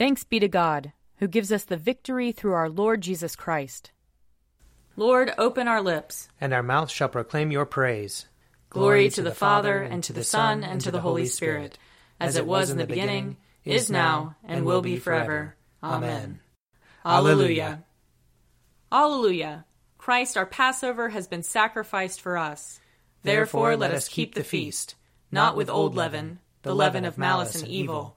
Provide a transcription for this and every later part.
Thanks be to God, who gives us the victory through our Lord Jesus Christ. Lord, open our lips, and our mouth shall proclaim your praise. Glory, to the Father, and to the Son, and to the Holy Spirit, as it was in the beginning, is now, and will be forever. Amen. Alleluia. Alleluia. Christ our Passover has been sacrificed for us. Therefore let us keep the feast, not with old leaven, the leaven of malice and evil,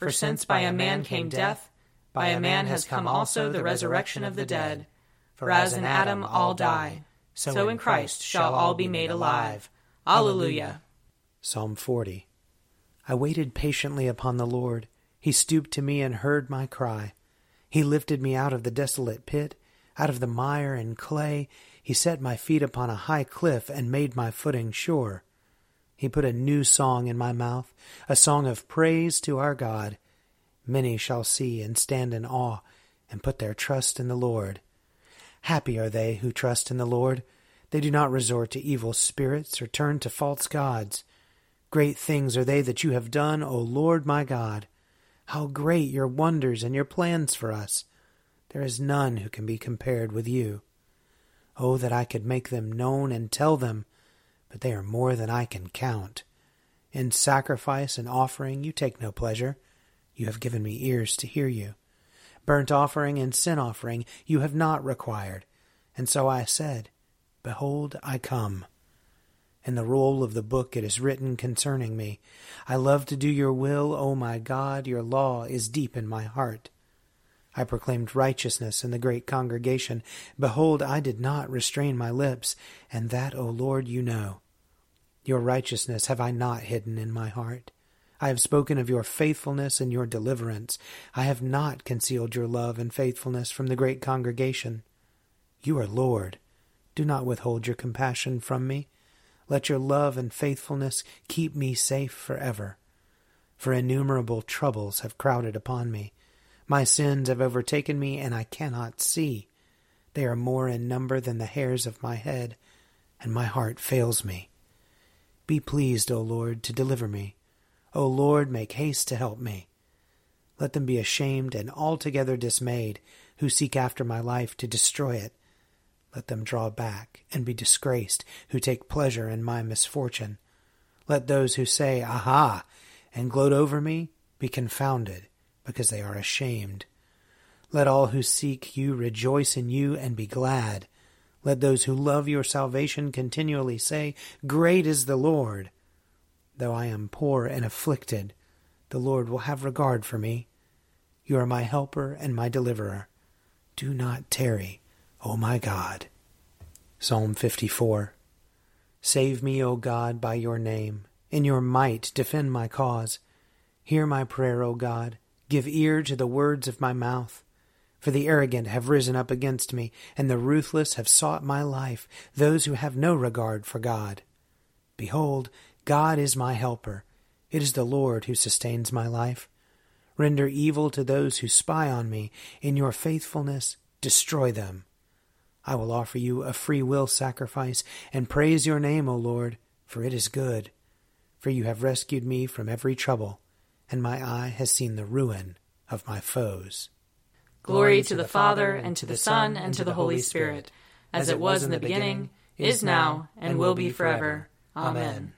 For since by a man came death, by a man has come also the resurrection of the dead. For as in Adam all die, so in Christ shall all be made alive. Alleluia. Psalm 40. I waited patiently upon the Lord. He stooped to me and heard my cry. He lifted me out of the desolate pit, out of the mire and clay. He set my feet upon a high cliff and made my footing sure. He put a new song in my mouth, a song of praise to our God. Many shall see and stand in awe and put their trust in the Lord. Happy are they who trust in the Lord. They do not resort to evil spirits or turn to false gods. Great things are they that you have done, O Lord my God. How great your wonders and your plans for us! There is none who can be compared with you. Oh, that I could make them known and tell them, but they are more than I can count. In sacrifice and offering you take no pleasure. You have given me ears to hear you. Burnt offering and sin offering you have not required. And so I said, Behold, I come. In the roll of the book it is written concerning me, I love to do your will, O my God, your law is deep in my heart. I proclaimed righteousness in the great congregation. Behold, I did not restrain my lips, and that, O Lord, you know. Your righteousness have I not hidden in my heart. I have spoken of your faithfulness and your deliverance. I have not concealed your love and faithfulness from the great congregation. You are Lord. Do not withhold your compassion from me. Let your love and faithfulness keep me safe forever. For innumerable troubles have crowded upon me. My sins have overtaken me, and I cannot see. They are more in number than the hairs of my head, and my heart fails me. Be pleased, O Lord, to deliver me. O Lord, make haste to help me. Let them be ashamed and altogether dismayed who seek after my life to destroy it. Let them draw back and be disgraced who take pleasure in my misfortune. Let those who say, Aha, and gloat over me be confounded because they are ashamed. Let all who seek you rejoice in you and be glad. Let those who love your salvation continually say, Great is the Lord. Though I am poor and afflicted, the Lord will have regard for me. You are my helper and my deliverer. Do not tarry, O my God. Psalm 54 Save me, O God, by your name. In your might defend my cause. Hear my prayer, O God. Give ear to the words of my mouth. For the arrogant have risen up against me, and the ruthless have sought my life, those who have no regard for God. Behold, God is my helper. It is the Lord who sustains my life. Render evil to those who spy on me. In your faithfulness, destroy them. I will offer you a free will sacrifice and praise your name, O Lord, for it is good. For you have rescued me from every trouble and my eye has seen the ruin of my foes. Glory to the Father, and to the Son, and to the Holy Spirit, as it was in the beginning, is now, and will be forever. Amen.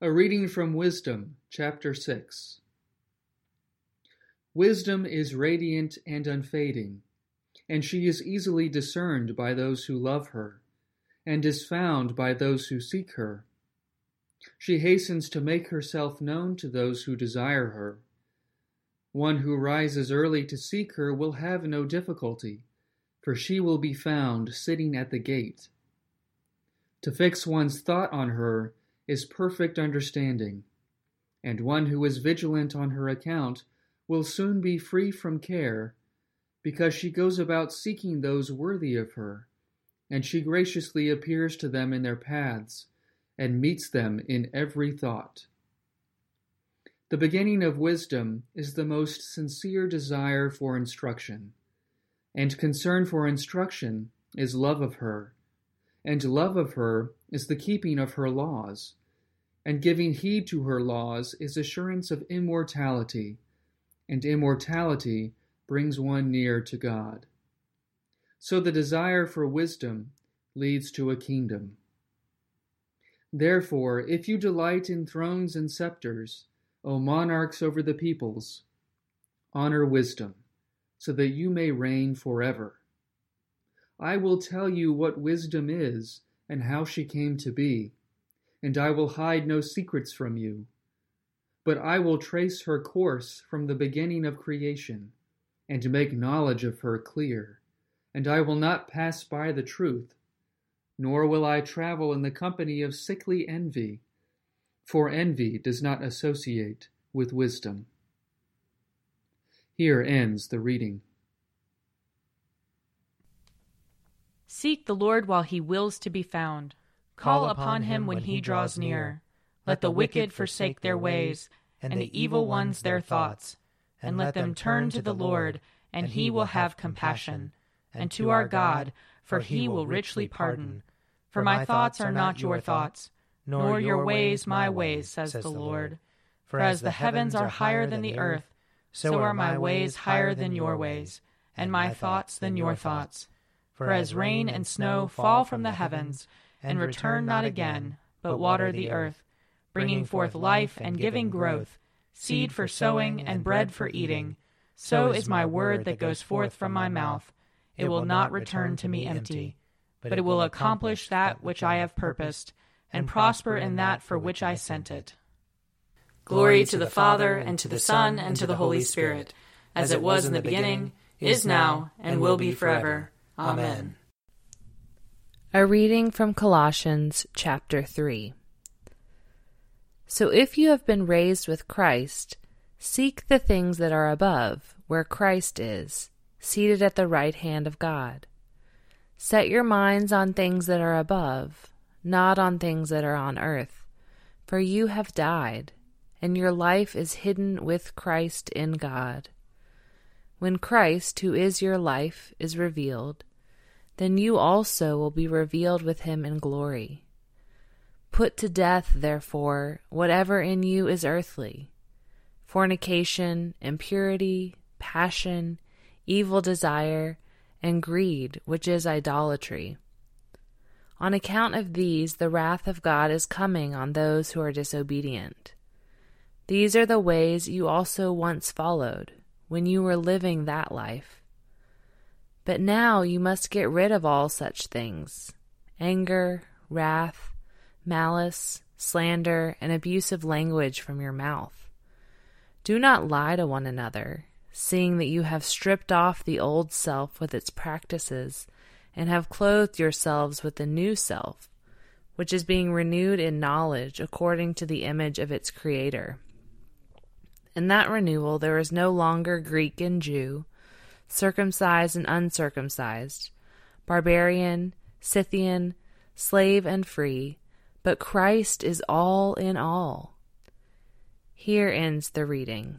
A reading from Wisdom, chapter 6. Wisdom is radiant and unfading, and she is easily discerned by those who love her, and is found by those who seek her. She hastens to make herself known to those who desire her. One who rises early to seek her will have no difficulty, for she will be found sitting at the gate. To fix one's thought on her is perfect understanding, and one who is vigilant on her account will soon be free from care, because she goes about seeking those worthy of her, and she graciously appears to them in their paths, and meets them in every thought. The beginning of wisdom is the most sincere desire for instruction, and concern for instruction is love of her, and love of her is the keeping of her laws, and giving heed to her laws is assurance of immortality, and immortality brings one near to God. So the desire for wisdom leads to a kingdom. Therefore, if you delight in thrones and scepters, O monarchs over the peoples, honor wisdom, so that you may reign forever. I will tell you what wisdom is and how she came to be, and I will hide no secrets from you. But I will trace her course from the beginning of creation, and make knowledge of her clear, and I will not pass by the truth, nor will I travel in the company of sickly envy for envy does not associate with wisdom. Here ends the reading. Seek the Lord while he wills to be found. Call upon him when he draws near. Let the wicked forsake their ways, and the evil ones their thoughts. And let them turn to the Lord, and he will have compassion. And to our God, for he will richly pardon. For my thoughts are not your thoughts nor your ways my ways, says the Lord. For as the heavens are higher than the earth, so are my ways higher than your ways, and my thoughts than your thoughts. For as rain and snow fall from the heavens, and return not again, but water the earth, bringing forth life and giving growth, seed for sowing and bread for eating, so is my word that goes forth from my mouth. It will not return to me empty, but it will accomplish that which I have purposed and prosper in that for which I sent it. Glory to the Father, and to the Son, and to the Holy Spirit, as it was in the beginning, is now, and will be forever. Amen. A reading from Colossians chapter 3. So if you have been raised with Christ, seek the things that are above, where Christ is, seated at the right hand of God. Set your minds on things that are above not on things that are on earth. For you have died, and your life is hidden with Christ in God. When Christ, who is your life, is revealed, then you also will be revealed with him in glory. Put to death, therefore, whatever in you is earthly fornication, impurity, passion, evil desire, and greed, which is idolatry. On account of these, the wrath of God is coming on those who are disobedient. These are the ways you also once followed, when you were living that life. But now you must get rid of all such things anger, wrath, malice, slander, and abusive language from your mouth. Do not lie to one another, seeing that you have stripped off the old self with its practices and have clothed yourselves with the new self, which is being renewed in knowledge according to the image of its Creator. In that renewal, there is no longer Greek and Jew, circumcised and uncircumcised, barbarian, Scythian, slave and free, but Christ is all in all. Here ends the reading.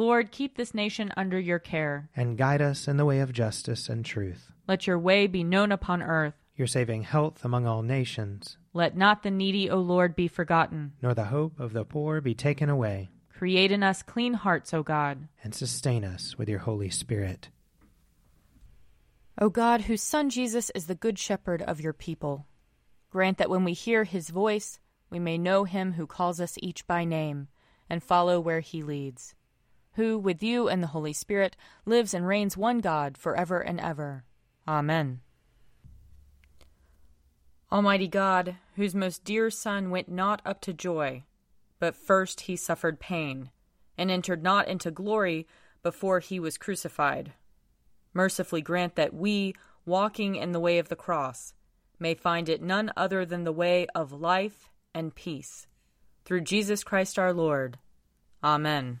Lord, keep this nation under your care. And guide us in the way of justice and truth. Let your way be known upon earth. Your saving health among all nations. Let not the needy, O Lord, be forgotten. Nor the hope of the poor be taken away. Create in us clean hearts, O God. And sustain us with your Holy Spirit. O God, whose Son Jesus is the Good Shepherd of your people, grant that when we hear his voice, we may know him who calls us each by name, and follow where he leads, who, with you and the Holy Spirit, lives and reigns one God for ever and ever. Amen. Almighty God, whose most dear Son went not up to joy, but first he suffered pain, and entered not into glory before he was crucified mercifully grant that we, walking in the way of the cross, may find it none other than the way of life and peace. Through Jesus Christ our Lord. Amen.